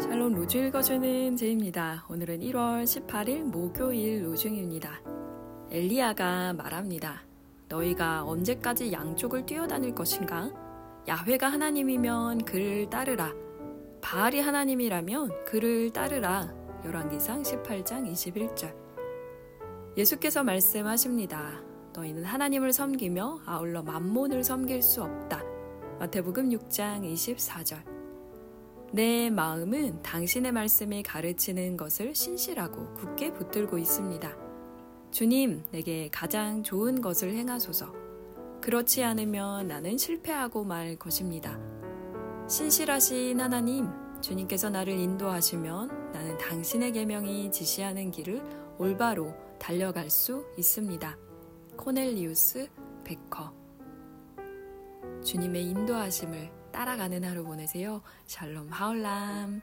샬롬 로주 읽어주는 제입니다. 오늘은 1월 18일 목요일 로중입니다. 엘리야가 말합니다. 너희가 언제까지 양쪽을 뛰어다닐 것인가? 야훼가 하나님이면 그를 따르라. 바알이 하나님이라면 그를 따르라. 열왕기상 18장 21절. 예수께서 말씀하십니다. 너희는 하나님을 섬기며 아울러 만몬을 섬길 수 없다. 마태복음 6장 24절. 내 마음은 당신의 말씀이 가르치는 것을 신실하고 굳게 붙들고 있습니다. 주님, 내게 가장 좋은 것을 행하소서. 그렇지 않으면 나는 실패하고 말 것입니다. 신실하신 하나님, 주님께서 나를 인도하시면 나는 당신의 계명이 지시하는 길을 올바로 달려갈 수 있습니다. 코넬리우스 베커 주님의 인도하심을 따라가는 하루 보내세요. 샬롬 하울람.